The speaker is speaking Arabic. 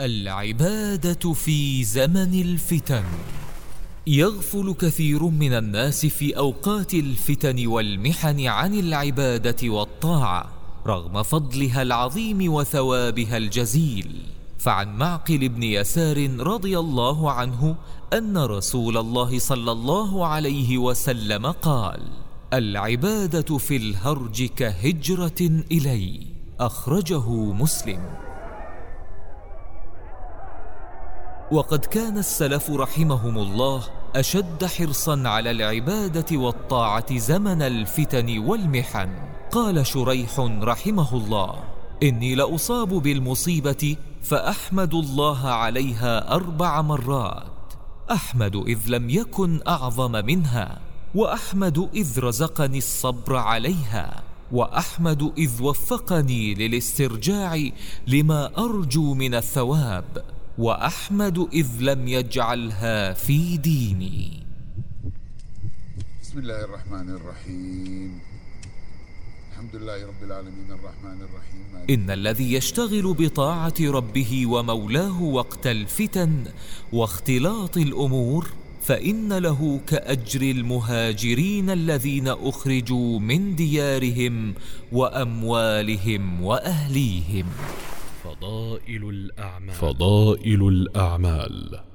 العبادة في زمن الفتن. يغفل كثير من الناس في أوقات الفتن والمحن عن العبادة والطاعة رغم فضلها العظيم وثوابها الجزيل. فعن معقل بن يسار رضي الله عنه أن رسول الله صلى الله عليه وسلم قال العبادة في الهرج كهجرة إلي أخرجه مسلم. وقد كان السلف رحمهم الله أشد حرصا على العبادة والطاعة زمن الفتن والمحن. قال شريح رحمه الله إني لأصاب بالمصيبة فأحمد الله عليها أربع مرات. أحمد إذ لم يكن أعظم منها وأحمد إذ رزقني الصبر عليها وأحمد إذ وفقني للاسترجاع لما أرجو من الثواب. وأحمد إذ لم يجعلها في ديني. بسم الله الرحمن الرحيم. الحمد لله رب العالمين الرحمن الرحيم. إن الذي يشتغل بطاعة ربه ومولاه وقت الفتن واختلاط الأمور فإن له كأجر المهاجرين الذين أخرجوا من ديارهم وأموالهم وأهليهم. فضائل الأعمال. فضائل الأعمال.